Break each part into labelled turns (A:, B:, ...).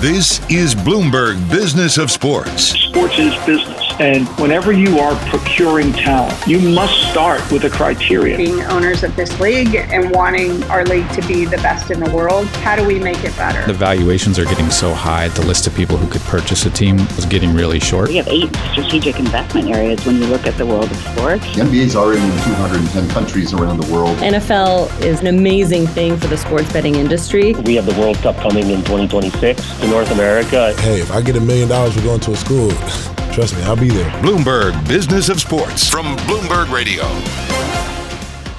A: This is Bloomberg Business of Sports.
B: Sports is business. And whenever you are procuring talent, you must start with a criteria.
C: Being owners of this league and wanting our league to be the best in the world, how do we make it better?
D: The valuations are getting so high, the list of people who could purchase a team is getting really short.
E: We have eight strategic investment areas when you look at the world of sports.
F: The NBA is already in 210 countries around the world.
G: NFL is an amazing thing for the sports betting industry.
H: We have the World Cup coming in 2026 to North America.
I: Hey, if I get a million dollars for going to a school, Trust me, I'll be there.
A: Bloomberg Business of Sports from Bloomberg Radio.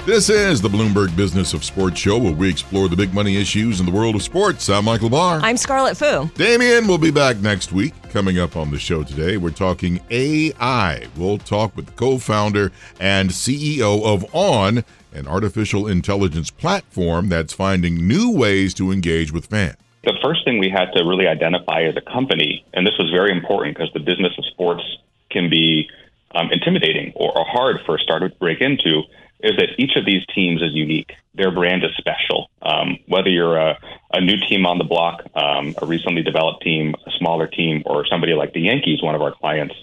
J: This is the Bloomberg Business of Sports show where we explore the big money issues in the world of sports. I'm Michael Barr.
K: I'm Scarlet Fu.
J: Damian will be back next week. Coming up on the show today, we're talking AI. We'll talk with the co founder and CEO of On, an artificial intelligence platform that's finding new ways to engage with fans.
L: The first thing we had to really identify as a company, and this was very important because the business of sports can be um, intimidating or, or hard for a startup to break into, is that each of these teams is unique. Their brand is special. Um, whether you're a, a, new team on the block, um, a recently developed team, a smaller team, or somebody like the Yankees, one of our clients,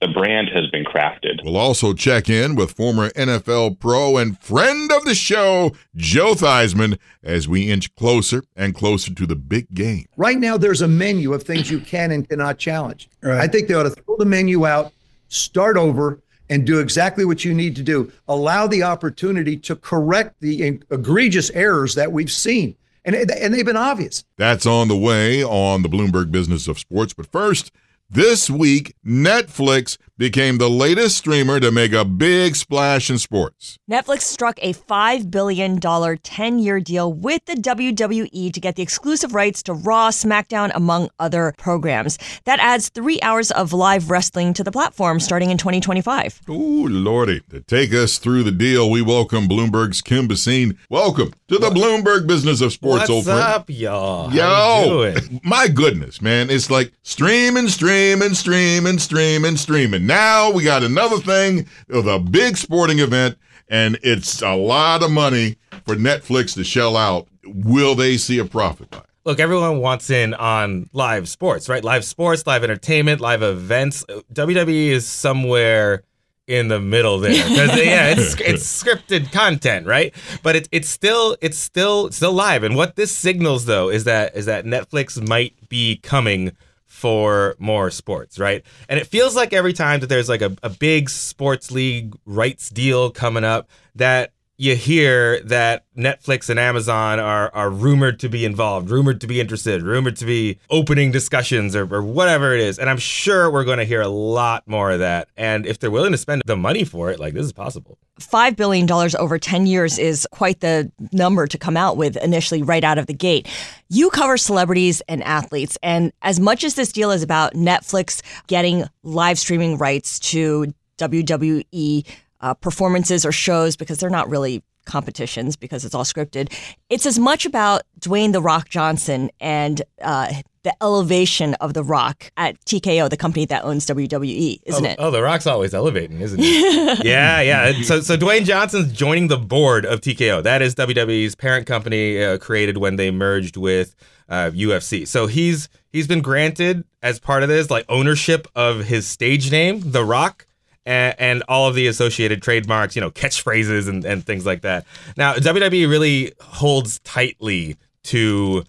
L: the brand has been crafted.
J: We'll also check in with former NFL pro and friend of the show, Joe Theismann, as we inch closer and closer to the big game.
M: Right now, there's a menu of things you can and cannot challenge. Right. I think they ought to throw the menu out, start over, and do exactly what you need to do. Allow the opportunity to correct the egregious errors that we've seen. And, and they've been obvious.
J: That's on the way on the Bloomberg Business of Sports. But first, this week, Netflix became the latest streamer to make a big splash in sports.
K: Netflix struck a $5 billion 10 year deal with the WWE to get the exclusive rights to Raw, SmackDown, among other programs. That adds three hours of live wrestling to the platform starting in 2025.
J: Ooh, Lordy. To take us through the deal, we welcome Bloomberg's Kim Bhasin. Welcome to the Bloomberg Business of Sports,
N: What's
J: old friend.
N: What's up, y'all?
J: Yo, my goodness, man. It's like stream and stream and stream and stream and stream. And now we got another thing of a big sporting event, and it's a lot of money for Netflix to shell out. Will they see a profit by?
N: Look, everyone wants in on live sports, right? Live sports, live entertainment, live events. WWE is somewhere in the middle there because yeah, it's it's scripted content, right? But it's it's still it's still still live. And what this signals though is that is that Netflix might be coming for more sports, right? And it feels like every time that there's like a, a big sports league rights deal coming up, that you hear that Netflix and Amazon are are rumored to be involved, rumored to be interested, rumored to be opening discussions or, or whatever it is. And I'm sure we're going to hear a lot more of that. And if they're willing to spend the money for it, like this is possible.
K: $5 billion over 10 years is quite the number to come out with initially right out of the gate. You cover celebrities and athletes. And as much as this deal is about Netflix getting live streaming rights to WWE uh, performances or shows because they're not really competitions because it's all scripted. It's as much about Dwayne the Rock Johnson and uh, the elevation of the Rock at TKO, the company that owns WWE, isn't
N: oh,
K: it?
N: Oh, the Rock's always elevating, isn't he? yeah, yeah. So, so Dwayne Johnson's joining the board of TKO. That is WWE's parent company, uh, created when they merged with uh, UFC. So he's he's been granted as part of this like ownership of his stage name, The Rock and, and all of the associated trademarks, you know, catchphrases and, and things like that. Now, WWE really holds tightly to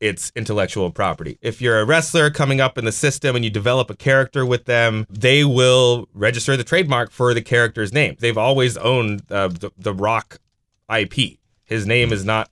N: it's intellectual property. If you're a wrestler coming up in the system and you develop a character with them, they will register the trademark for the character's name. They've always owned uh, the, the Rock IP. His name is not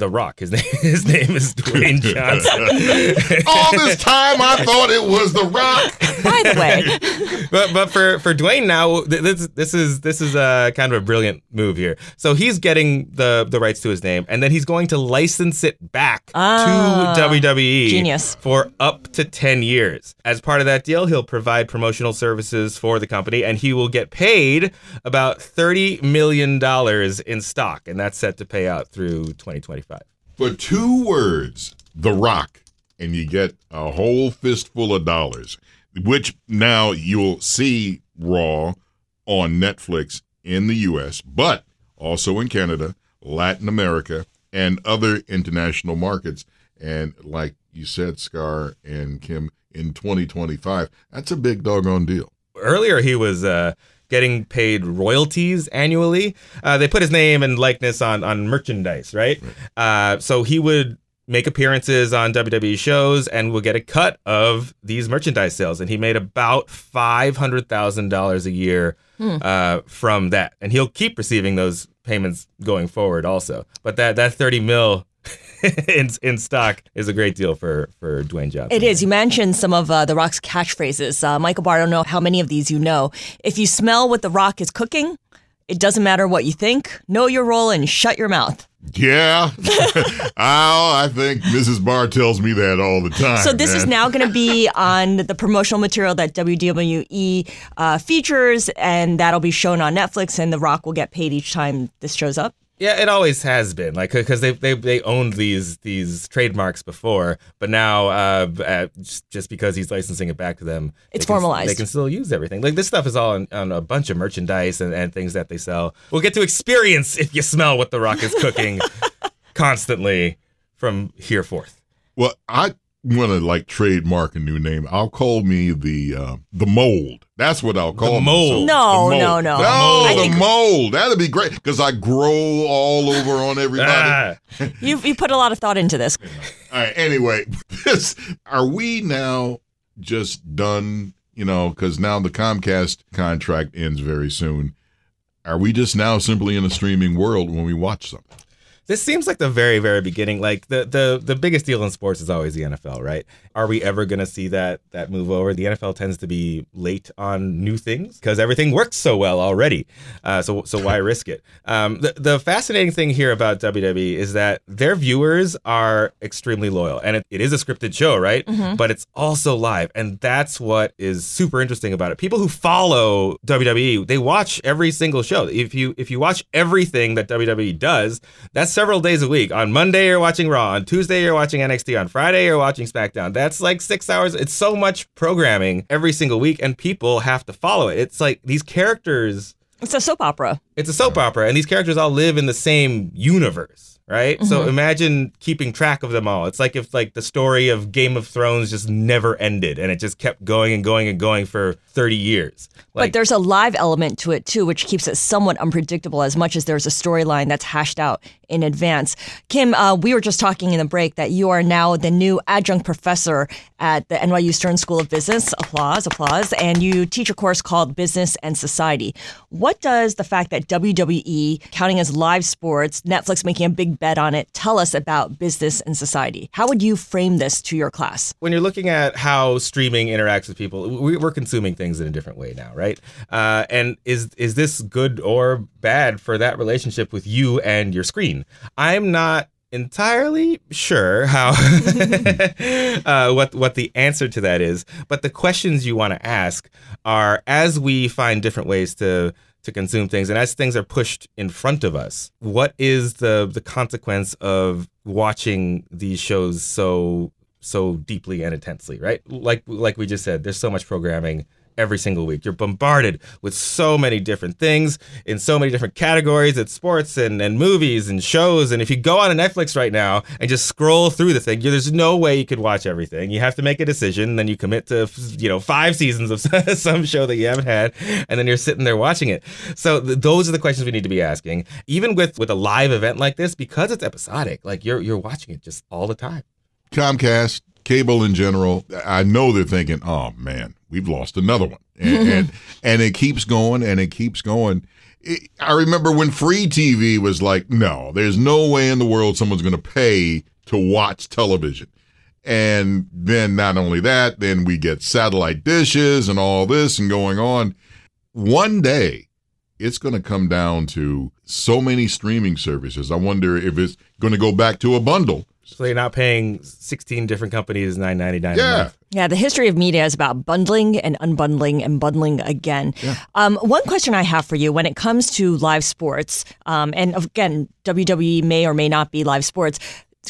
N: the Rock. His name, his name is Dwayne Johnson.
J: All this time, I thought it was The Rock.
K: By the way,
N: but but for for Dwayne now, this this is this is a kind of a brilliant move here. So he's getting the the rights to his name, and then he's going to license it back
K: Ah,
N: to WWE
K: genius.
N: for up to ten years. As part of that deal, he'll provide promotional services for the company, and he will get paid about thirty million dollars in stock, and that's set to pay out through 2025.
J: For two words, The Rock, and you get a whole fistful of dollars, which now you'll see Raw on Netflix in the U.S., but also in Canada, Latin America, and other international markets. And like you said, Scar and Kim, in 2025, that's a big doggone deal.
N: earlier he was uh, getting paid royalties annually. Uh, they put his name and likeness on on merchandise, right? Uh, so he would make appearances on WWE shows and would get a cut of these merchandise sales. And he made about five hundred thousand dollars a year
K: Hmm.
N: uh, from that, and he'll keep receiving those payments going forward, also. But that that thirty mil. in, in stock is a great deal for for Dwayne Johnson.
K: It is. You mentioned some of uh, The Rock's catchphrases. Uh, Michael Barr, I don't know how many of these you know. If you smell what The Rock is cooking, it doesn't matter what you think. Know your role and shut your mouth.
J: Yeah. oh, I think Mrs. Barr tells me that all the time.
K: So this is now going to be on the promotional material that WWE uh, features, and that'll be shown on Netflix. And The Rock will get paid each time this shows up.
N: Yeah, it always has been like because they they they owned these these trademarks before, but now uh, uh, just, just because he's licensing it back to them,
K: It's
N: they can-
K: formalized.
N: They can still use everything. Like this stuff is all on, on a bunch of merchandise and, and things that they sell. We'll get to experience if you smell what the Rock is cooking constantly from here forth.
J: Well, I want to like trademark a new name. I'll call me the uh, the mold. That's what I'll call
N: mold.
J: myself.
K: No,
J: The
K: no,
J: mold.
K: no.
J: No,
K: I
J: the
K: think-
J: mold. That'd be great because I grow all over on everybody.
N: Ah,
K: You you put a lot of thought into this.
J: All right. Anyway, this are we now just done? You know, because now the Comcast contract ends very soon. Are we just now simply in a streaming world when we watch something?
N: This seems like the very very beginning. Like the the the biggest deal in sports is always the NFL, right? Are we ever going to see that that move over? The NFL tends to be late on new things because everything works so well already. Uh, so so why risk it? Um, the the fascinating thing here about WWE is that their viewers are extremely loyal, and it, it is a scripted show, right? But it's also live, and that's what is super interesting about it. People who follow WWE, they watch every single show. If you if you watch everything that WWE does, that's several days a week. On Monday you're watching Raw, on Tuesday you're watching NXT, on Friday you're watching SmackDown. That's like six hours. It's so much programming every single week, and people have to follow it. It's like these characters.
K: It's a soap opera.
N: It's a soap opera, and these characters all live in the same universe, right? So
K: Mhm.
N: imagine keeping track of them all. It's like if like the story of Game of Thrones just never ended, and it just kept going and going and going for thirty years.
K: but there's a live element to it too, which keeps it somewhat unpredictable as much as there's a storyline that's hashed out in advance. Kim, uh, we were just talking in the break that you are now the new adjunct professor at the NYU Stern School of Business. Applause, applause. And you teach a course called Business and Society. What does the fact that WWE, counting as live sports, Netflix making a big bet on it, tell us about business and society? How would you frame this to your class?
N: when you're looking at how streaming interacts with people, we- we're consuming things in a different way now, right? Uh, and is is this good or bad for that relationship with you and your screen? I'm not entirely sure how uh, what what the answer to that is, but the questions you want to ask are as we find different ways to to consume things. And as things are pushed in front of us what is the the consequence of watching these shows so so deeply and intensely right? Like like we just said there's so much programming every single week. You're bombarded with so many different things in so many different categories. It's sports and, and movies and shows. And if you go on to netflix right now and just scroll through the thing there's no way you could watch everything. You have to make a decision then you commit to you know five seasons of some show that you haven't had and then you're sitting there watching it. So th- those are the questions we need to be asking. Even with with a live event like this because it's episodic like you're you're watching it just all the time.
J: Comcast, cable in general, I know they're thinking, "Oh man, we've lost another one," and and, and it keeps going and it keeps going. It, I remember when free TV was like, "No, there's no way in the world someone's going to pay to watch television." And then not only that, then we get satellite dishes and all this and going on. One day, it's going to come down to so many streaming services. I wonder if it's going to go back to a bundle.
N: So you're not paying 16 different companies 9.99
J: Yeah.
N: a month.
K: Yeah, the history of media is about bundling and unbundling and bundling again.
J: Yeah.
K: Um, one question I have for you when it comes to live sports, um, and again, WWE may or may not be live sports.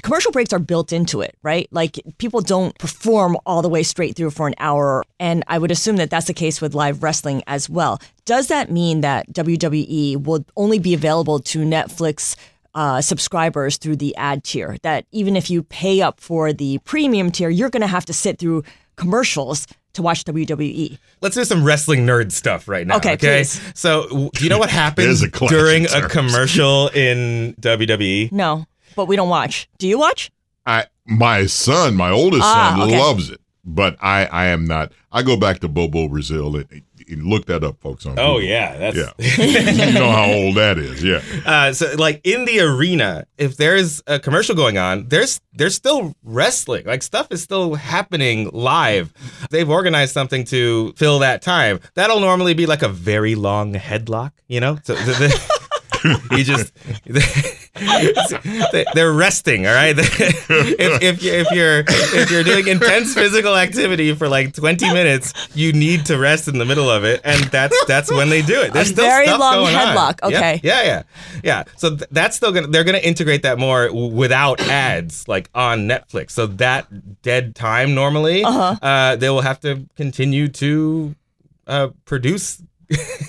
K: Commercial breaks are built into it, right? Like people don't perform all the way straight through for an hour. And I would assume that that's the case with live wrestling as well. Does that mean that WWE will only be available to Netflix uh, subscribers through the ad tier. That even if you pay up for the premium tier, you're going to have to sit through commercials to watch. WWE.
N: Let's do some wrestling nerd stuff right now.
K: Okay,
N: Okay.
K: please.
N: So, do you know what happens
J: a
N: during a commercial in? WWE?
K: No, but we don't watch. Do you watch?
J: I my son, my oldest
K: Ah,
J: son,
K: okay.
J: loves it, but I I am not. I go back to Bobo Brazil and, and look that up, folks. On
N: Oh
J: Google.
N: yeah, that's
J: yeah. you know how old that is. Yeah.
N: Uh, so like in the arena, if there's a commercial going on, there's there's still wrestling. Like stuff is still happening live. They've organized something to fill that time. That'll normally be like a very long headlock, you know. So the, the, you just they're resting. All right. if if you- if you're if you're doing intense physical activity for like 20 minutes, you need to rest in the middle of it, and that's that's when they do it. There's still
K: very
N: stuff
K: long
N: going on.
K: headlock.
N: Yeah,
K: Okay.
N: Yeah, yeah, yeah. So th- that's still gonna. They're gonna integrate that more w- without ads, like on Netflix. So that dead time normally,
K: Uh-huh.
N: uh, they will have to continue to uh, produce.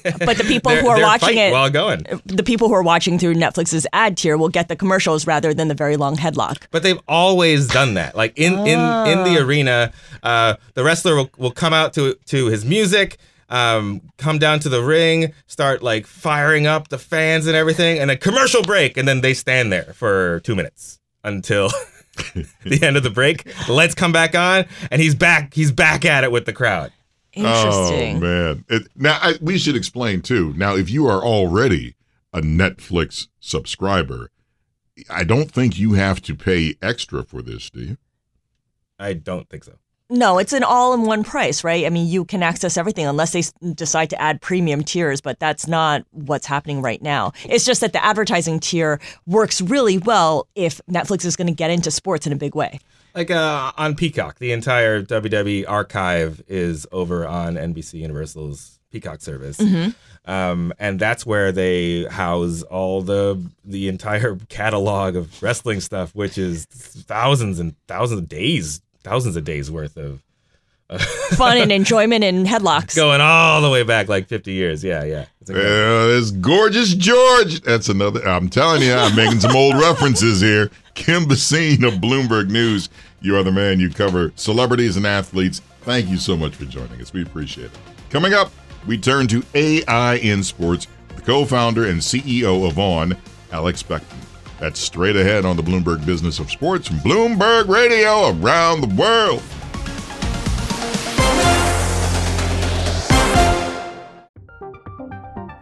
K: But the people who are watching it,
N: while going.
K: the people who are watching through Netflix's ad tier will get the commercials rather than the very long headlock.
N: But they've always done that. Like in in in the arena, uh, the wrestler will, will come out to to his music, um, come down to the ring, start like firing up the fans and everything, and a commercial break, and then they stand there for two minutes until the end of the break. The lights come back on, and he's back. He's back at it with the crowd.
K: Interesting.
J: Oh man! It, now I, we should explain too. Now, if you are already a Netflix subscriber, I don't think you have to pay extra for this, do you?
N: I don't think so.
K: No, it's an all-in-one price, right? I mean, you can access everything unless they decide to add premium tiers, but that's not what's happening right now. It's just that the advertising tier works really well if Netflix is going to get into sports in a big way.
N: Like uh, on Peacock, the entire WWE archive is over on NBC Universal's Peacock service, um, and that's where they house all the the entire catalog of wrestling stuff, which is thousands and thousands of days, thousands of days worth of
K: Fun and enjoyment and headlocks.
N: going all the way back like 50 years. Yeah, yeah. It's incredible.
J: Yeah, there's gorgeous George. That's another. I'm telling you, I'm making some old references here. Kim Bhasin of Bloomberg News. You are the man. You cover celebrities and athletes. Thank you so much for joining us. We appreciate it. Coming up, we turn to AI in sports. The co-founder and CEO of On, Alex Beckman. That's straight ahead on the Bloomberg Business of Sports from Bloomberg Radio around the world.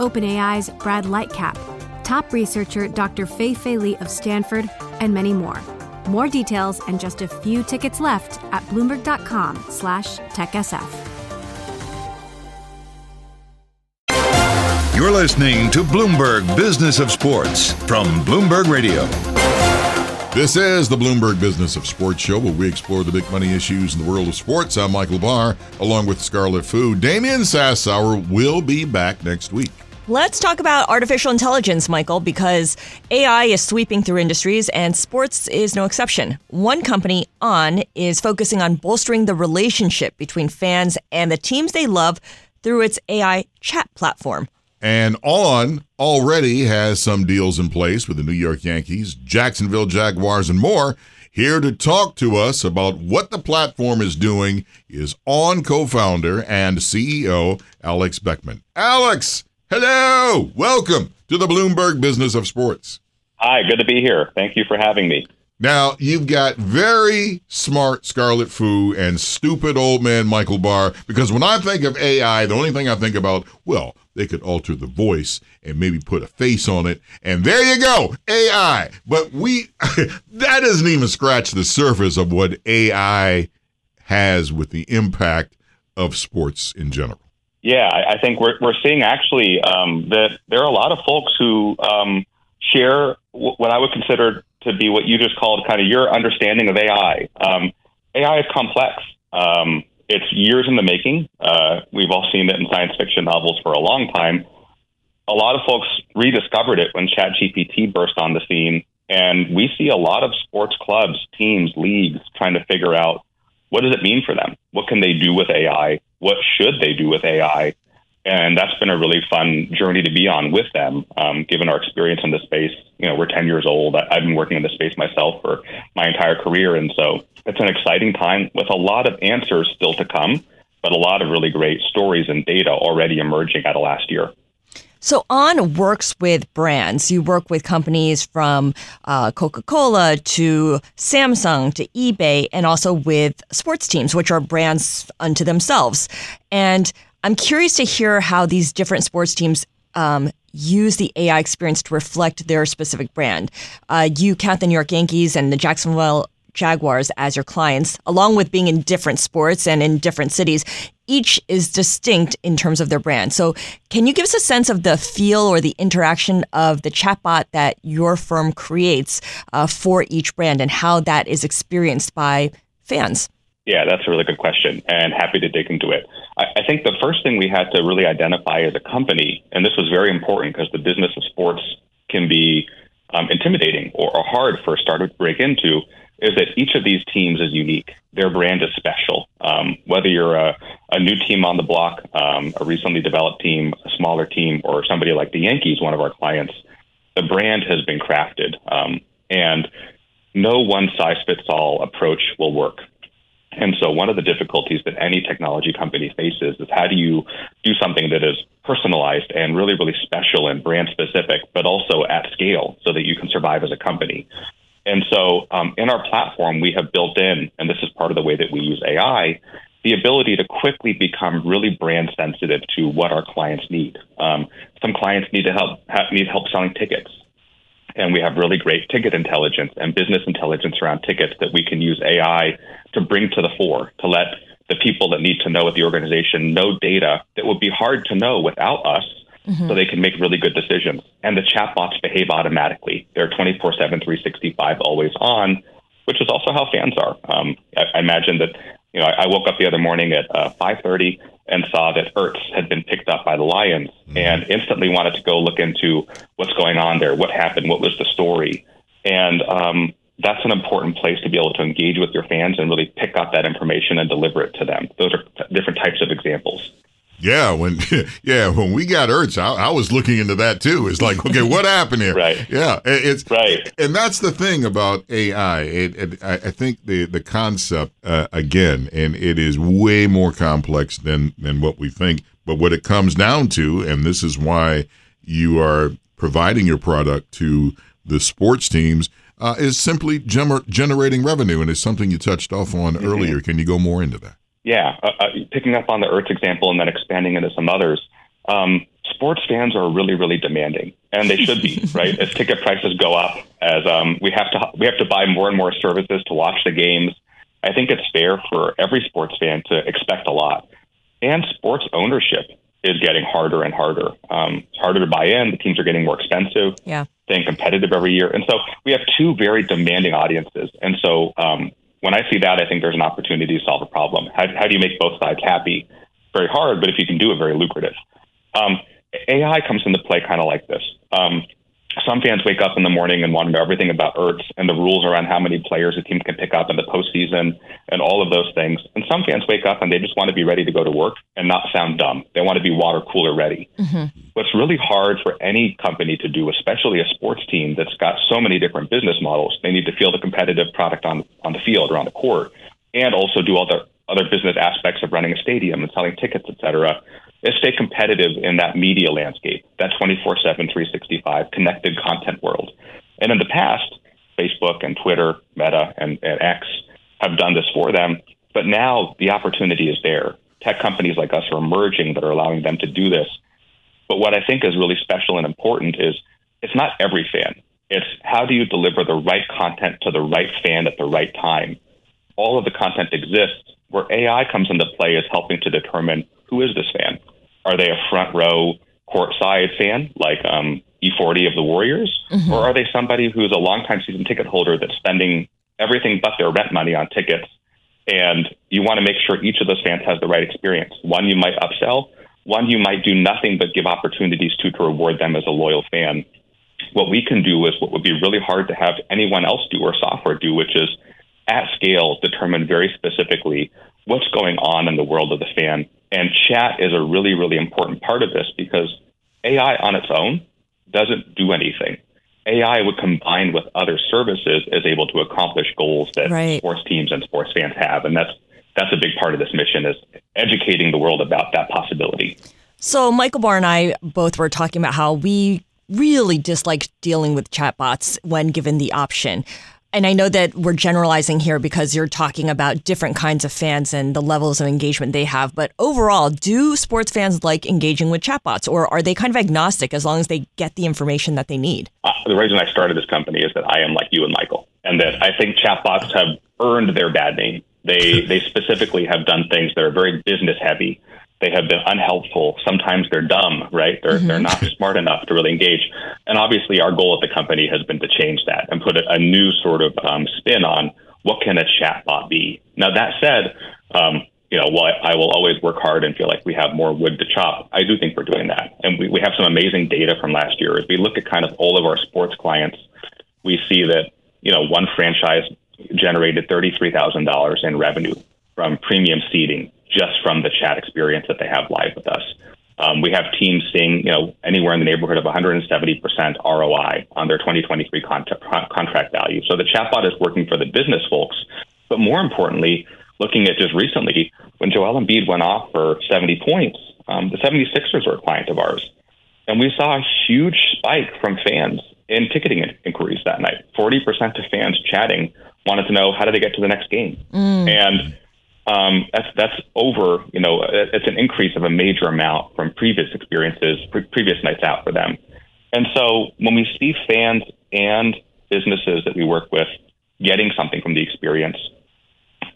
O: OpenAI's Brad Lightcap, top researcher Dr. Fei Fei Li of Stanford, and many more. More details and just a few tickets left at bloomberg.com slash techsf.
A: You're listening to Bloomberg Business of Sports from Bloomberg Radio.
J: This is the Bloomberg Business of Sports show where we explore the big money issues in the world of sports. I'm Michael Barr, along with Scarlet Fu. Damian Sassower will be back next week.
K: Let's talk about artificial intelligence, Michael, because AI is sweeping through industries and sports is no exception. One company, On, is focusing on bolstering the relationship between fans and the teams they love through its AI chat platform.
J: And On already has some deals in place with the New York Yankees, Jacksonville Jaguars, and more. Here to talk to us about what the platform is doing is On co founder and CEO Alex Beckman. Alex! Hello, welcome to the Bloomberg Business of Sports.
L: Hi, good to be here. Thank you for having me.
J: Now, you've got very smart Scarlet Fu and stupid old man Michael Barr, because when I think of AI, the only thing I think about, well, they could alter the voice and maybe put a face on it, and there you go, AI. But we, that doesn't even scratch the surface of what AI has with the impact of sports in general.
L: Yeah, I think we're we're seeing actually um, that there are a lot of folks who um, share what I would consider to be what you just called kind of your understanding of AI. Um, AI is complex. Um, it's years in the making. Uh, we've all seen it in science fiction novels for a long time. A lot of folks rediscovered it when ChatGPT burst on the scene, and we see a lot of sports clubs, teams, leagues trying to figure out what does it mean for them? What can they do with AI? What should they do with AI? And that's been a really fun journey to be on with them, um, given our experience in the space. You know, we're 10 years old. I've been working in this space myself for my entire career. And so it's an exciting time with a lot of answers still to come, but a lot of really great stories and data already emerging out of last year.
K: So On works with brands. You work with companies from uh, Coca-Cola to Samsung to eBay, and also with sports teams, which are brands unto themselves. And I'm curious to hear how these different sports teams um, use the AI experience to reflect their specific brand. Uh, you count the New York Yankees and the Jacksonville Jaguars as your clients, along with being in different sports and in different cities. Each is distinct in terms of their brand. So, can you give us a sense of the feel or the interaction of the chatbot that your firm creates uh, for each brand and how that is experienced by fans?
L: Yeah, that's a really good question, and happy to dig into it. I, I think the first thing we had to really identify as a company, and this was very important because the business of sports can be um, intimidating or, or hard for a startup to break into, is that each of these teams is unique. Their brand is special. Um, whether you're a, a, new team on the block, um, a recently developed team, a smaller team, or somebody like the Yankees, one of our clients, the brand has been crafted. Um, and no one size fits all approach will work. And so, one of the difficulties that any technology company faces is how do you do something that is personalized and really, really special and brand specific, but also at scale so that you can survive as a company. And so um, in our platform, we have built in, and this is part of the way that we use AI, the ability to quickly become really brand sensitive to what our clients need. Um, some clients need to help have, need help selling tickets, and we have really great ticket intelligence and business intelligence around tickets that we can use AI to bring to the fore to let the people that need to know at the organization know data that would be hard to know without us mm-hmm. so they can make really good decisions. And the chatbots behave automatically. They're 24 7, 365, always on, which is also how fans are. Um, I, I, imagine that, you know, I, I, woke up the other morning at uh, 5.30 and saw that Ertz had been picked up by the Lions mm-hmm. and instantly wanted to go look into what's going on there, what happened, what was the story. And um, that's an important place to be able to engage with your fans and really pick up that information and deliver it to them. Those are different types of examples.
J: Yeah, when yeah when we got Ertz, I, I, was looking into that too. It's like, okay, what happened here?
L: right.
J: Yeah, it's
L: right,
J: and that's the thing about AI. It, it, I think the the concept uh, again, and it is way more complex than than what we think. But what it comes down to, and this is why you are providing your product to the sports teams, uh, is simply gener- generating revenue, and it's something you touched off on mm-hmm. earlier. Can you go more into that?
L: Yeah, uh, uh, picking up on the Ertz example and then expanding into some others. Um, sports fans are really, really demanding, and they should be, right? As ticket prices go up, as um, we have to we have to buy more and more services to watch the games. I think it's fair for every sports fan to expect a lot, and sports ownership is getting harder and harder. Um, it's harder to buy in. The teams are getting more expensive.
K: Yeah,
L: staying competitive every year, and so we have two very demanding audiences. And so um, when I see that, I think there's an opportunity to solve a problem. How, how do you make both sides happy? Very hard, but if you can do it, very lucrative. Um, AI comes into play kind of like this. Um, some fans wake up in the morning and want to know everything about Ertz and the rules around how many players a team can pick up in the postseason and all of those things. And some fans wake up and they just want to be ready to go to work and not sound dumb. They want to be water cooler ready. Mm-hmm. What's really hard for any company to do, especially a sports team that's got so many different business models, they need to feel the competitive product on on the field or on the court, and also do all the other business aspects of running a stadium and selling tickets, et cetera is stay competitive in that media landscape, that 24 7, 365 connected content world. And in the past, Facebook and Twitter, Meta, and, and X have done this for them. But now the opportunity is there. Tech companies like us are emerging that are allowing them to do this. But what I think is really special and important is it's not every fan. It's how do you deliver the right content to the right fan at the right time. All of the content exists. Where AI comes into play is helping to determine who is this fan. Are they a front row courtside fan like um, E40 of the Warriors, mm-hmm. or are they somebody who's a longtime season ticket holder that's spending everything but their rent money on tickets? And you want to make sure each of those fans has the right experience. One you might upsell, one you might do nothing but give opportunities to to reward them as a loyal fan. What we can do is what would be really hard to have anyone else do or software do, which is at scale determine very specifically what's going on in the world of the fan and chat is a really, really important part of this because AI on its own doesn't do anything. AI would combine with other services is able to accomplish goals that right. sports teams and sports fans have. And that's that's a big part of this mission is educating the world about that possibility.
K: So Michael Barr and I both were talking about how we really dislike dealing with chatbots when given the option. And I know that we're generalizing here because you're talking about different kinds of fans and the levels of engagement they have. But overall, do sports fans like engaging with chatbots or are they kind of agnostic as long as they get the information that they need?
L: Uh, the reason I started this company is that I am like you and Michael, and that I think chatbots have earned their bad name. They, they specifically have done things that are very business heavy they have been unhelpful. Sometimes they're dumb, right? They're mm-hmm. they're not smart enough to really engage. And obviously, our goal at the company has been to change that and put a, a new sort of um, spin on what can a chatbot be. Now that said, um, you know, while I will always work hard and feel like we have more wood to chop, I do think we're doing that. And we, we have some amazing data from last year. As we look at kind of all of our sports clients, we see that, you know, one franchise generated $33,000 in revenue from premium seating just from the chat experience that they have live with us. Um, we have teams seeing, you know, anywhere in the neighborhood of 170% ROI on their 2023 contract, contract value. So the chatbot is working for the business folks, but more importantly, looking at just recently when Joel Embiid went off for 70 points, um, the 76ers were a client of ours, and we saw a huge spike from fans in ticketing inquiries that night. 40% of fans chatting wanted to know how do they get to the next game, mm. and um, that's that's over. You know, it's an increase of a major amount from previous experiences, pre- previous nights out for them. And so when we see fans and businesses that we work with getting something from the experience,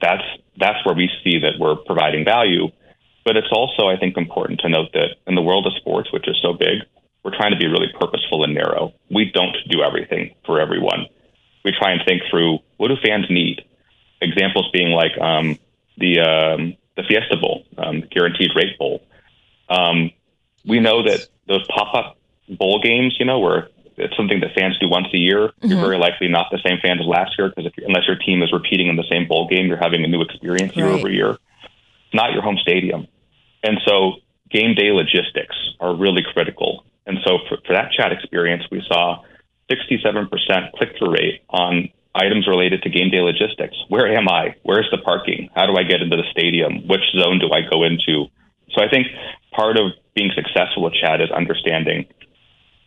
L: that's that's where we see that we're providing value. But it's also, I think, important to note that in the world of sports, which is so big, we're trying to be really purposeful and narrow. We don't do everything for everyone. We try and think through what do fans need. Examples being like um, the um, the Fiesta Bowl, um, the Guaranteed Rate Bowl. Um, we know that those pop up bowl games, you know, where it's something that fans do once a year. Mm-hmm. You're very likely not the same fans as last year because unless your team is repeating in the same bowl game, you're having a new experience year right. over year. It's not your home stadium, and so game day logistics are really critical. And so for, for that chat experience, we saw 67% click through rate on items related to game day logistics. Where am I? Where's the parking? How do I get into the stadium? Which zone do I go into? So I think part of being successful with chat is understanding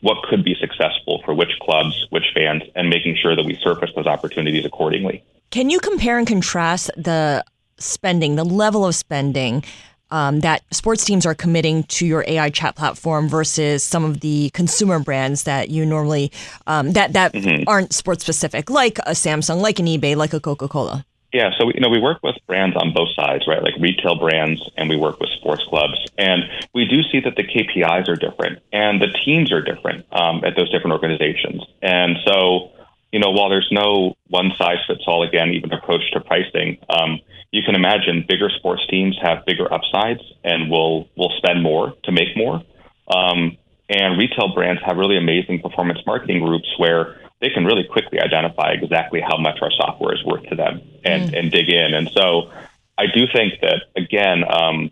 L: what could be successful for which clubs, which fans, and making sure that we surface those opportunities accordingly.
K: Can you compare and contrast the spending, the level of spending um, that sports teams are committing to your AI chat platform versus some of the consumer brands that you normally um, that that mm-hmm. aren't sports specific, like a Samsung, like an eBay, like a Coca Cola.
L: Yeah, so you know we work with brands on both sides, right? Like retail brands, and we work with sports clubs, and we do see that the KPIs are different and the teams are different um, at those different organizations, and so you know while there's no one size fits all again even approach to pricing. Um, you can imagine bigger sports teams have bigger upsides and will will spend more to make more. Um, and retail brands have really amazing performance marketing groups where they can really quickly identify exactly how much our software is worth to them and, mm. and dig in. And so I do think that, again, um,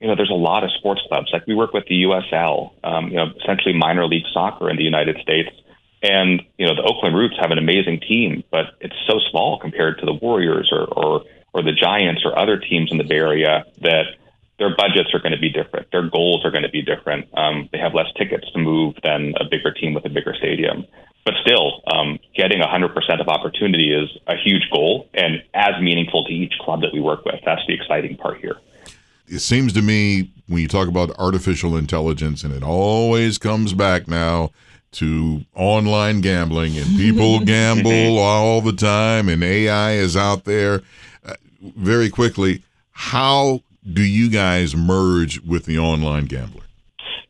L: you know, there's a lot of sports clubs. Like we work with the USL, um, you know, essentially minor league soccer in the United States. And, you know, the Oakland Roots have an amazing team, but it's so small compared to the Warriors or, or, or the Giants or other teams in the Bay Area that their budgets are going to be different. Their goals are going to be different. Um, they have less tickets to move than a bigger team with a bigger stadium. But still, um, getting 100% of opportunity is a huge goal and as meaningful to each club that we work with. That's the exciting part here
J: it seems to me when you talk about artificial intelligence, and it always comes back now to online gambling, and people gamble all the time, and AI is out there. Uh, very quickly, how do you guys merge with the online gambler?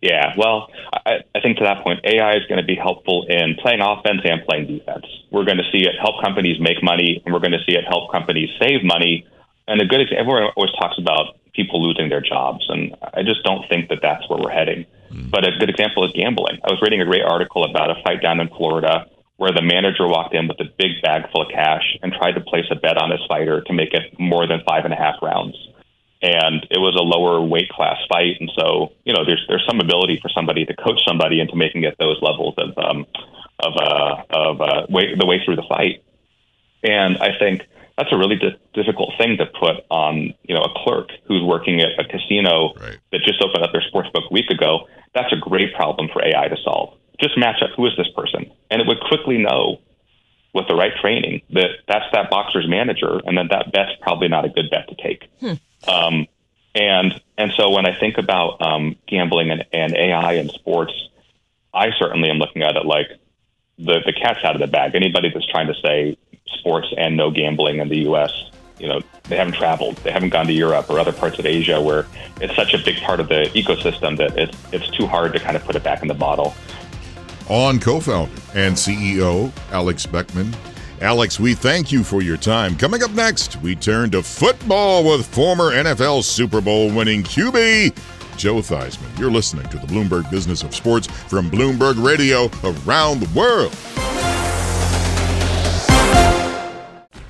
L: Yeah, well, I, I think to that point, AI is going to be helpful in playing offense and playing defense. We're going to see it help companies make money, and we're going to see it help companies save money. And a good example, everyone always talks about people losing their jobs. And I just don't think that that's where we're heading. Mm. But a good example is gambling. I was reading a great article about a fight down in Florida where the manager walked in with a big bag full of cash and tried to place a bet on his fighter to make it more than five and a half rounds. And it was a lower weight class fight, and so you know there's there's some ability for somebody to coach somebody into making it those levels of um, of uh, of uh, way, the way through the fight. And I think that's a really di- difficult thing to put on you know a clerk who's working at a casino right. that just opened up their sports book a week ago. That's a great problem for AI to solve. Just match up who is this person, and it would quickly know with the right training that that's that boxer's manager, and then that bet's probably not a good bet to take. Hmm. Um, and and so when I think about um, gambling and, and AI and sports, I certainly am looking at it like the the cat's out of the bag. Anybody that's trying to say sports and no gambling in the U.S. You know, they haven't traveled, they haven't gone to Europe or other parts of Asia where it's such a big part of the ecosystem that it's it's too hard to kind of put it back in the bottle.
J: On co-founder and CEO Alex Beckman. Alex, we thank you for your time. Coming up next, we turn to football with former NFL Super Bowl winning QB Joe Theismann. You're listening to the Bloomberg Business of Sports from Bloomberg Radio around the world.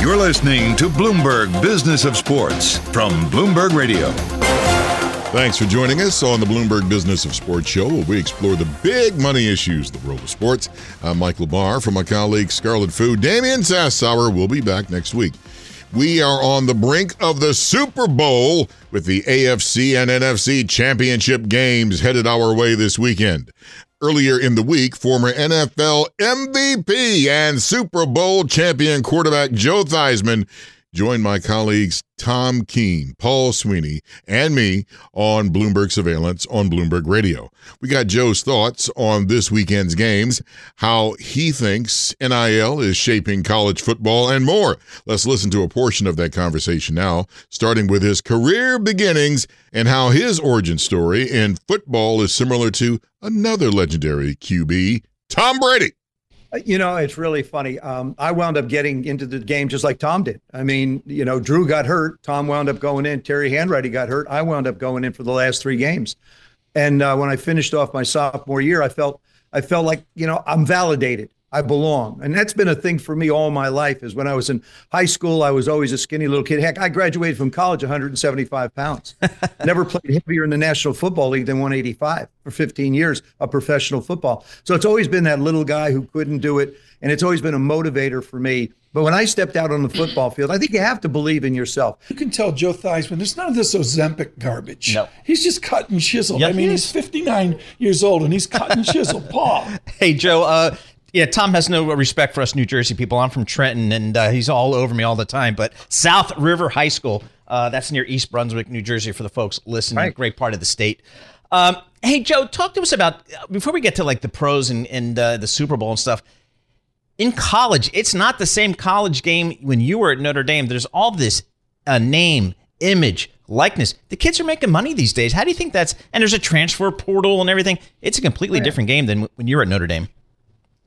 A: You're listening to Bloomberg Business of Sports from Bloomberg Radio.
J: Thanks for joining us on the Bloomberg Business of Sports show, where we explore the big money issues of the world of sports. I'm Michael Barr from my colleague Scarlet Fu. Damian Sassower will be back next week. We are on the brink of the Super Bowl with the AFC and NFC championship games headed our way this weekend. Earlier in the week, former NFL MVP and Super Bowl champion quarterback Joe Theismann joined my colleagues Tom Keene, Paul Sweeney, and me on Bloomberg Surveillance on Bloomberg Radio. We got Joe's thoughts on this weekend's games, how he thinks NIL is shaping college football, and more. Let's listen to a portion of that conversation now, starting with his career beginnings and how his origin story in football is similar to another legendary QB, Tom Brady.
M: Uh, you know, it's really funny. Um, I wound up getting into the game just like Tom did. I mean, you know, Drew got hurt. Tom wound up going in. Terry Hanratty got hurt. I wound up going in for the last three games. And uh, when I finished off my sophomore year, I felt I felt like you know I'm validated. I belong. And that's been a thing for me all my life is when I was in high school, I was always a skinny little kid. Heck, I graduated from college 175 pounds. Never played heavier in the National Football League than 185 for 15 years of professional football. So it's always been that little guy who couldn't do it. And it's always been a motivator for me. But when I stepped out on the football field, I think you have to believe in yourself.
P: You can tell Joe Theismann, there's none of this Ozempic garbage.
Q: No.
P: He's just cut and chiseled. Yeah, I mean, he's 59 years old and he's cut and chiseled. Paul.
Q: Hey, Joe, uh, yeah, Tom has no respect for us New Jersey people. I'm from Trenton, and uh, he's all over me all the time. But South River High School, uh, that's near East Brunswick, New Jersey, for the folks listening. Right. Great part of the state. Um, hey, Joe, talk to us about before we get to like the pros and, and uh, the Super Bowl and stuff. In college, it's not the same college game when you were at Notre Dame. There's all this uh, name, image, likeness. The kids are making money these days. How do you think that's? And there's a transfer portal and everything. It's a completely
M: Yeah.
Q: different game than when you were at Notre Dame.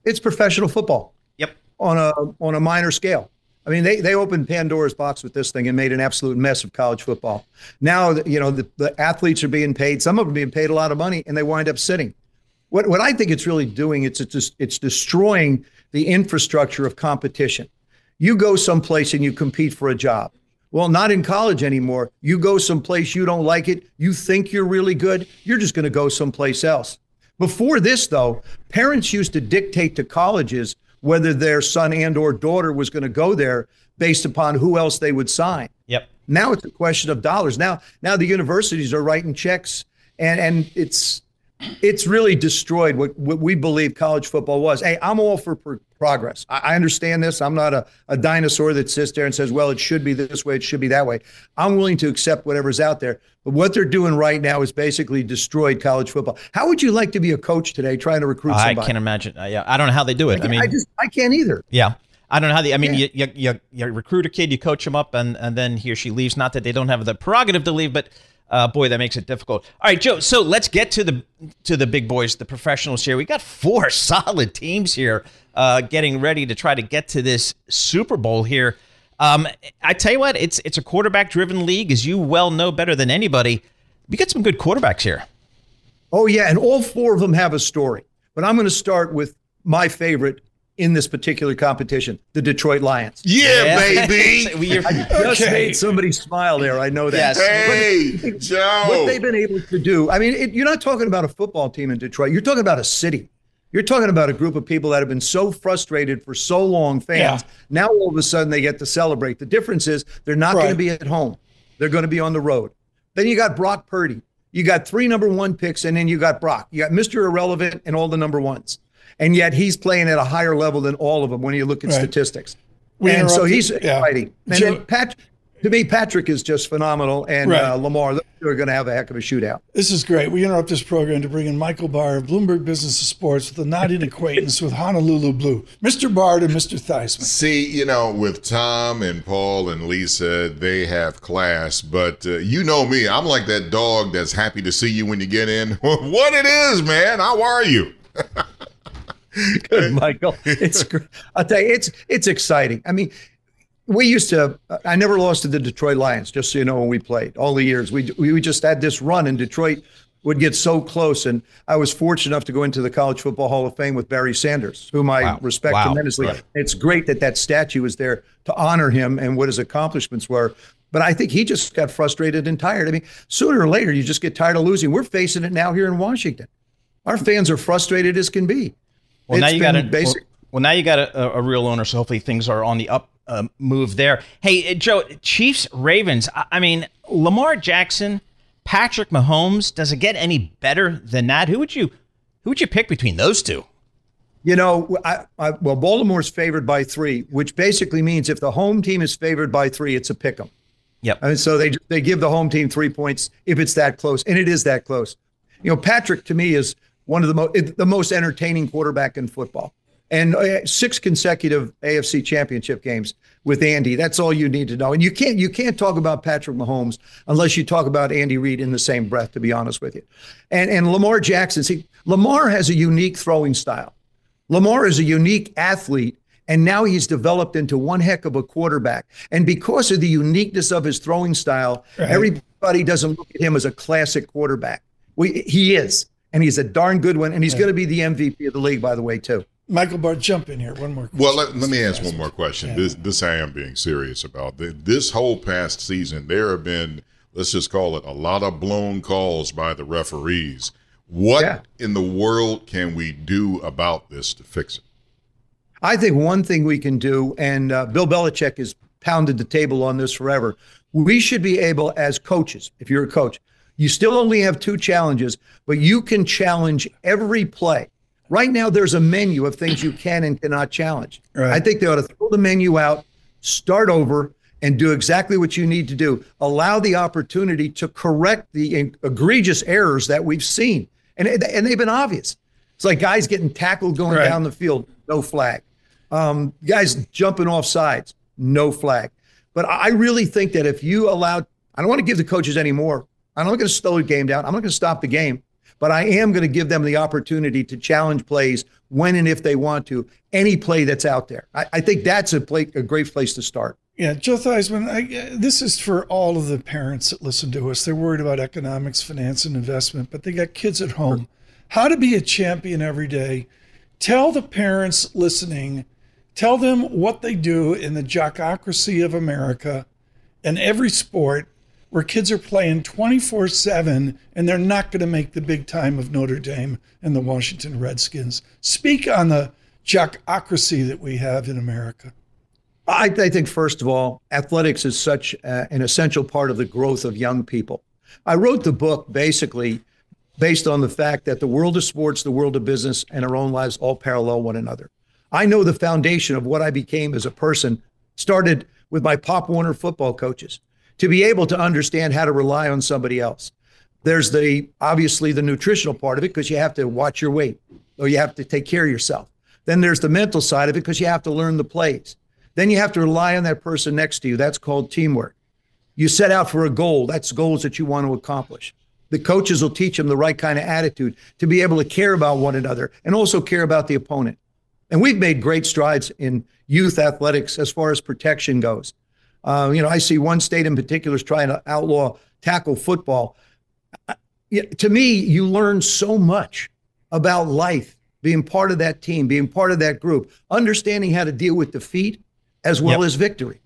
M: It's professional football.
Q: Yep.
M: On a on a minor scale. I mean, they, they opened Pandora's box with this thing and made an absolute mess of college football. Now, you know, the, the athletes are being paid. Some of them being paid a lot of money, and they wind up sitting. What what I think it's really doing it's it's it's destroying the infrastructure of competition. You go someplace and you compete for a job. Well, not in college anymore. You go someplace you don't like it. You think you're really good. You're just going to go someplace else. Before this, though, parents used to dictate to colleges whether their son and or daughter was going to go there based upon who else they would sign.
Q: Yep.
M: Now it's a question of dollars. Now, now the universities are writing checks, and and it's it's really destroyed what, what we believe college football was. Hey, I'm all for pro- progress. I, I understand this. I'm not a, a dinosaur that sits there and says, well, it should be this way, it should be that way. I'm willing to accept whatever's out there. But what they're doing right now is basically destroyed college football. How would you like to be a coach today trying to recruit
Q: I can't imagine. Uh, yeah, I don't know how they do it. I mean,
M: I just I can't either.
Q: Yeah. I don't know how the. I mean, you, you you you recruit a kid, you coach him up, and and then he or she leaves. Not that they don't have the prerogative to leave, but uh, boy, that makes it difficult. All right, Joe. So let's get to the to the big boys, the professionals here. We got four solid teams here, uh, getting ready to try to get to this Super Bowl here. Um, I tell you what, it's it's a quarterback driven league, as you well know better than anybody. We got some good quarterbacks here.
M: Oh yeah, and all four of them have a story. But I'm going to start with my favorite in this particular competition, the Detroit Lions.
J: Yeah, baby.
M: I just
J: Okay.
M: made somebody smile there. I know that.
J: Yes. Hey,
M: But
J: Joe.
M: What they've been able to do. I mean, it, you're not talking about a football team in Detroit. You're talking about a city. You're talking about a group of people that have been so frustrated for so long, fans. Now all of a sudden they get to celebrate. The difference is they're not going to be at home. They're going to be on the road. Then you got Brock Purdy. You got three number one picks, and then you got Brock. You got Mr. Irrelevant and all the number ones. And yet he's playing at a higher level than all of them when you look at
P: Right.
M: statistics.
P: We
M: and so he's
P: yeah.
M: exciting. And
P: Joe-
M: then Pat, to me, Patrick is just phenomenal. And
P: Right.
M: uh, Lamar, they're going to have a heck of a shootout.
P: This is great. We interrupt this program to bring in Michael Barr of Bloomberg Business of Sports with a not in acquaintance with Honolulu Blue. Mr. Barr and Mr. Theismann.
J: See, you know, with Tom and Paul and Lisa, they have class, but uh, you know me, I'm like that dog that's happy to see you when you get in. what it is, man? How are you?
M: Good, Michael. It's I'll tell you, it's it's exciting. I mean, we used to. I never lost to the Detroit Lions, just so you know. When we played all the years, we we just had this run, and Detroit would get so close. And I was fortunate enough to go into the College Football Hall of Fame with Barry Sanders, whom I
Q: Wow.
M: respect
Q: Wow.
M: tremendously.
Q: Right.
M: It's great that that statue is there to honor him and what his accomplishments were. But I think he just got frustrated and tired. I mean, sooner or later, you just get tired of losing. We're facing it now here in Washington. Our fans are frustrated as can be.
Q: Well, now you got a
M: basic.
Q: well, now you got a, a real owner, so hopefully things are on the up uh, move there. Hey, uh, Joe, Chiefs Ravens. I, I mean, Lamar Jackson, Patrick Mahomes. Does it get any better than that? Who would you who would you pick between those two?
M: You know, I, I, well, Baltimore's favored by three, which basically means if the home team is favored by three, it's a pick 'em.
Q: Yep.
M: And so they they give the home team three points if it's that close, and it is that close. You know, Patrick to me is one of the most the most entertaining quarterback in football, and uh, six consecutive AFC Championship games with Andy. That's all you need to know. And you can't you can't talk about Patrick Mahomes unless you talk about Andy Reid in the same breath. To be honest with you, and and Lamar Jackson. See, Lamar has a unique throwing style. Lamar is a unique athlete, and now he's developed into one heck of a quarterback. And because of the uniqueness of his throwing style,
P: Right.
M: everybody doesn't look at him as a classic quarterback. We, he is, and he's a darn good one, and he's going to be the MVP of the league, by the way, too.
P: Michael Barr, jump in here. One more.
J: Well, let, let me ask one more question. This, this I am being serious about. This whole past season, there have been, let's just call it, a lot of blown calls by the referees. What in the world can we do about this to fix it?
M: I think one thing we can do, and uh, Bill Belichick has pounded the table on this forever, we should be able, as coaches, if you're a coach, you still only have two challenges, but you can challenge every play. Right now, there's a menu of things you can and cannot challenge. I think they ought to throw the menu out, start over, and do exactly what you need to do. Allow the opportunity to correct the egregious errors that we've seen. And, and they've been obvious. It's like guys getting tackled going right. down the field, no flag. Um, guys jumping off sides, no flag. But I really think that if you allowed, I don't want to give the coaches any more. I'm not going to slow the game down. I'm not going to stop the game, but I am going to give them the opportunity to challenge plays when and if they want to, any play that's out there. I, I think that's a, play, a great place to start.
P: Yeah, Joe Theismann, I, this is for all of the parents that listen to us. They're worried about economics, finance, and investment, but they got kids at home. How to be a champion every day. Tell the parents listening, tell them what they do in the jockocracy of America and every sport where kids are playing 24 7 and they're not going to make the big time of Notre Dame and the Washington Redskins. Speak on the jockocracy that we have in America.
M: I, I think, first of all, athletics is such an essential part of the growth of young people. I wrote the book basically based on the fact that the world of sports, the world of business, and our own lives all parallel one another. I know the foundation of what I became as a person started with my Pop Warner football coaches to be able to understand how to rely on somebody else. There's the obviously the nutritional part of it because you have to watch your weight or you have to take care of yourself. Then there's the mental side of it because you have to learn the plays. Then you have to rely on that person next to you. That's called teamwork. You set out for a goal. That's goals that you want to accomplish. The coaches will teach them the right kind of attitude to be able to care about one another and also care about the opponent. And we've made great strides in youth athletics as far as protection goes. Uh, you know, I see one state in particular is trying to outlaw tackle football. To me, you learn so much about life, being part of that team, being part of that group, understanding how to deal with defeat as well yep. as victory.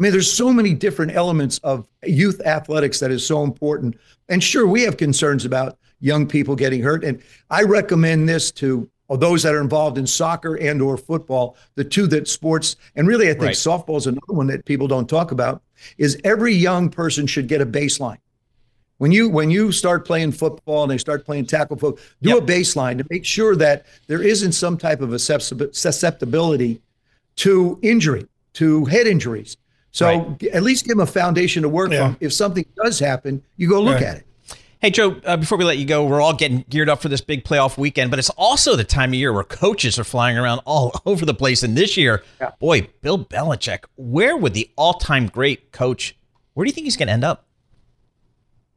M: I mean, there's so many different elements of youth athletics that is so important. And sure, we have concerns about young people getting hurt. And I recommend this to those that are involved in soccer and or football, the two that sports, and really I think right. softball is another one that people don't talk about, is every young person should get a baseline. When you when you start playing football and they start playing tackle football, do yep. a baseline to make sure that there isn't some type of a susceptibility to injury to head injuries. So right. at least give them a foundation to work yeah. from. If something does happen, you go look right. at it.
Q: Hey, Joe, uh, before we let you go, we're all getting geared up for this big playoff weekend, but it's also the time of year where coaches are flying around all over the place. And this year, yeah. boy, Bill Belichick, where would the all time great coach, where do you think he's going to end up?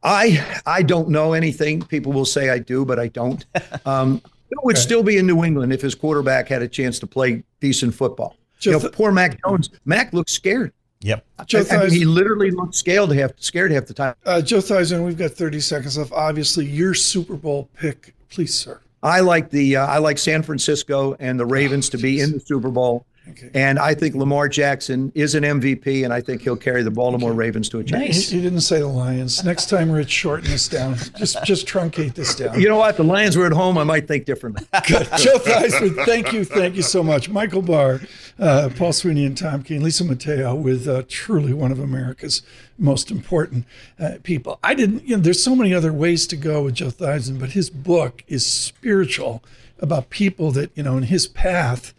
M: I I don't know anything. People will say I do, but I don't. Um, it would okay. still be in New England if his quarterback had a chance to play decent football. Joe you know, poor Mac Jones. Mac looks scared.
Q: Yep.
M: Joe I, I mean, he literally looked scared half scared half the time.
P: Uh, Joe Theismann, we've got 30 seconds left. Obviously, your Super Bowl pick, please, sir.
M: I like the uh, I like San Francisco and the Ravens oh, to be in the Super Bowl. Okay. And I think Lamar Jackson is an MVP, and I think he'll carry the Baltimore. Ravens to a championship.
P: Nice. He, didn't say the Lions. Next time, Rich, shorten this down. Just just truncate this down.
M: You know what? The Lions were at home. I might think differently.
P: Good. Joe Theismann, thank you. Thank you so much. Michael Barr, uh, Paul Sweeney, and Tom Keene, Lisa Mateo with uh, truly one of America's most important uh, people. I didn't, you know, there's so many other ways to go with Joe Theismann, but his book is spiritual about people that, you know, in his path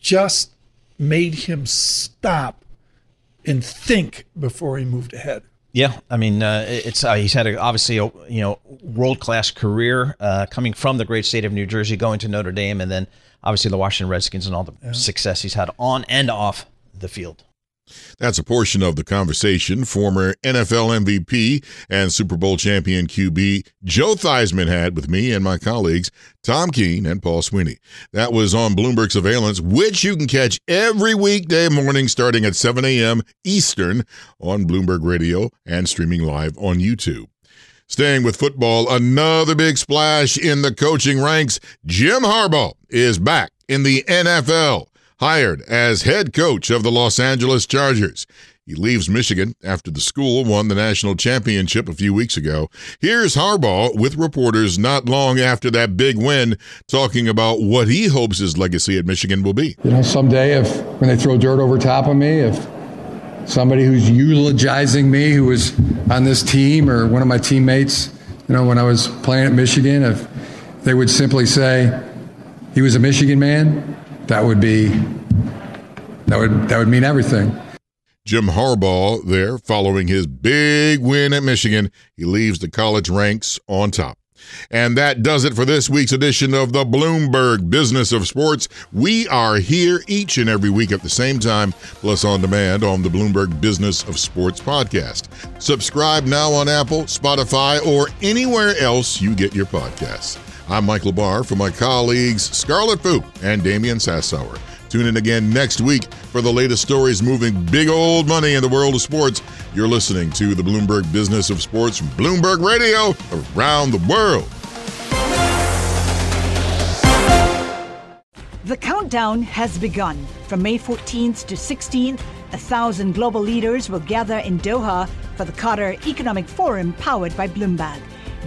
P: just made him stop and think before he moved ahead.
Q: Yeah, I mean, uh, it's uh, he's had a, obviously a you know world class career uh, coming from the great state of New Jersey, going to Notre Dame, and then obviously the Washington Redskins and all the yeah. success he's had on and off the field.
J: That's a portion of the conversation former NFL MVP and Super Bowl champion QB Joe Theismann had with me and my colleagues Tom Keene and Paul Sweeney. That was on Bloomberg Surveillance, which you can catch every weekday morning starting at 7 a.m. Eastern on Bloomberg Radio and streaming live on YouTube. Staying with football, another big splash in the coaching ranks. Jim Harbaugh is back in the NFL hired as head coach of the Los Angeles Chargers. He leaves Michigan after the school won the national championship a few weeks ago. Here's Harbaugh with reporters not long after that big win, talking about what he hopes his legacy at Michigan will be.
R: You know, someday if when they throw dirt over top of me, if somebody who's eulogizing me who was on this team or one of my teammates, you know, when I was playing at Michigan, if they would simply say he was a Michigan man, that would be that would that would mean everything.
J: Jim Harbaugh there following his big win at Michigan. He leaves the college ranks on top. And that does it for this week's edition of the Bloomberg Business of Sports. We are here each and every week at the same time, plus on demand on the Bloomberg Business of Sports podcast. Subscribe now on Apple, Spotify, or anywhere else you get your podcasts. I'm Michael Barr for my colleagues Scarlet Fu and Damian Sassower. Tune in again next week for the latest stories moving big old money in the world of sports. You're listening to the Bloomberg Business of Sports from Bloomberg Radio around the world.
S: The countdown has begun. From May 14th to 16th, a thousand global leaders will gather in Doha for the Qatar Economic Forum powered by Bloomberg.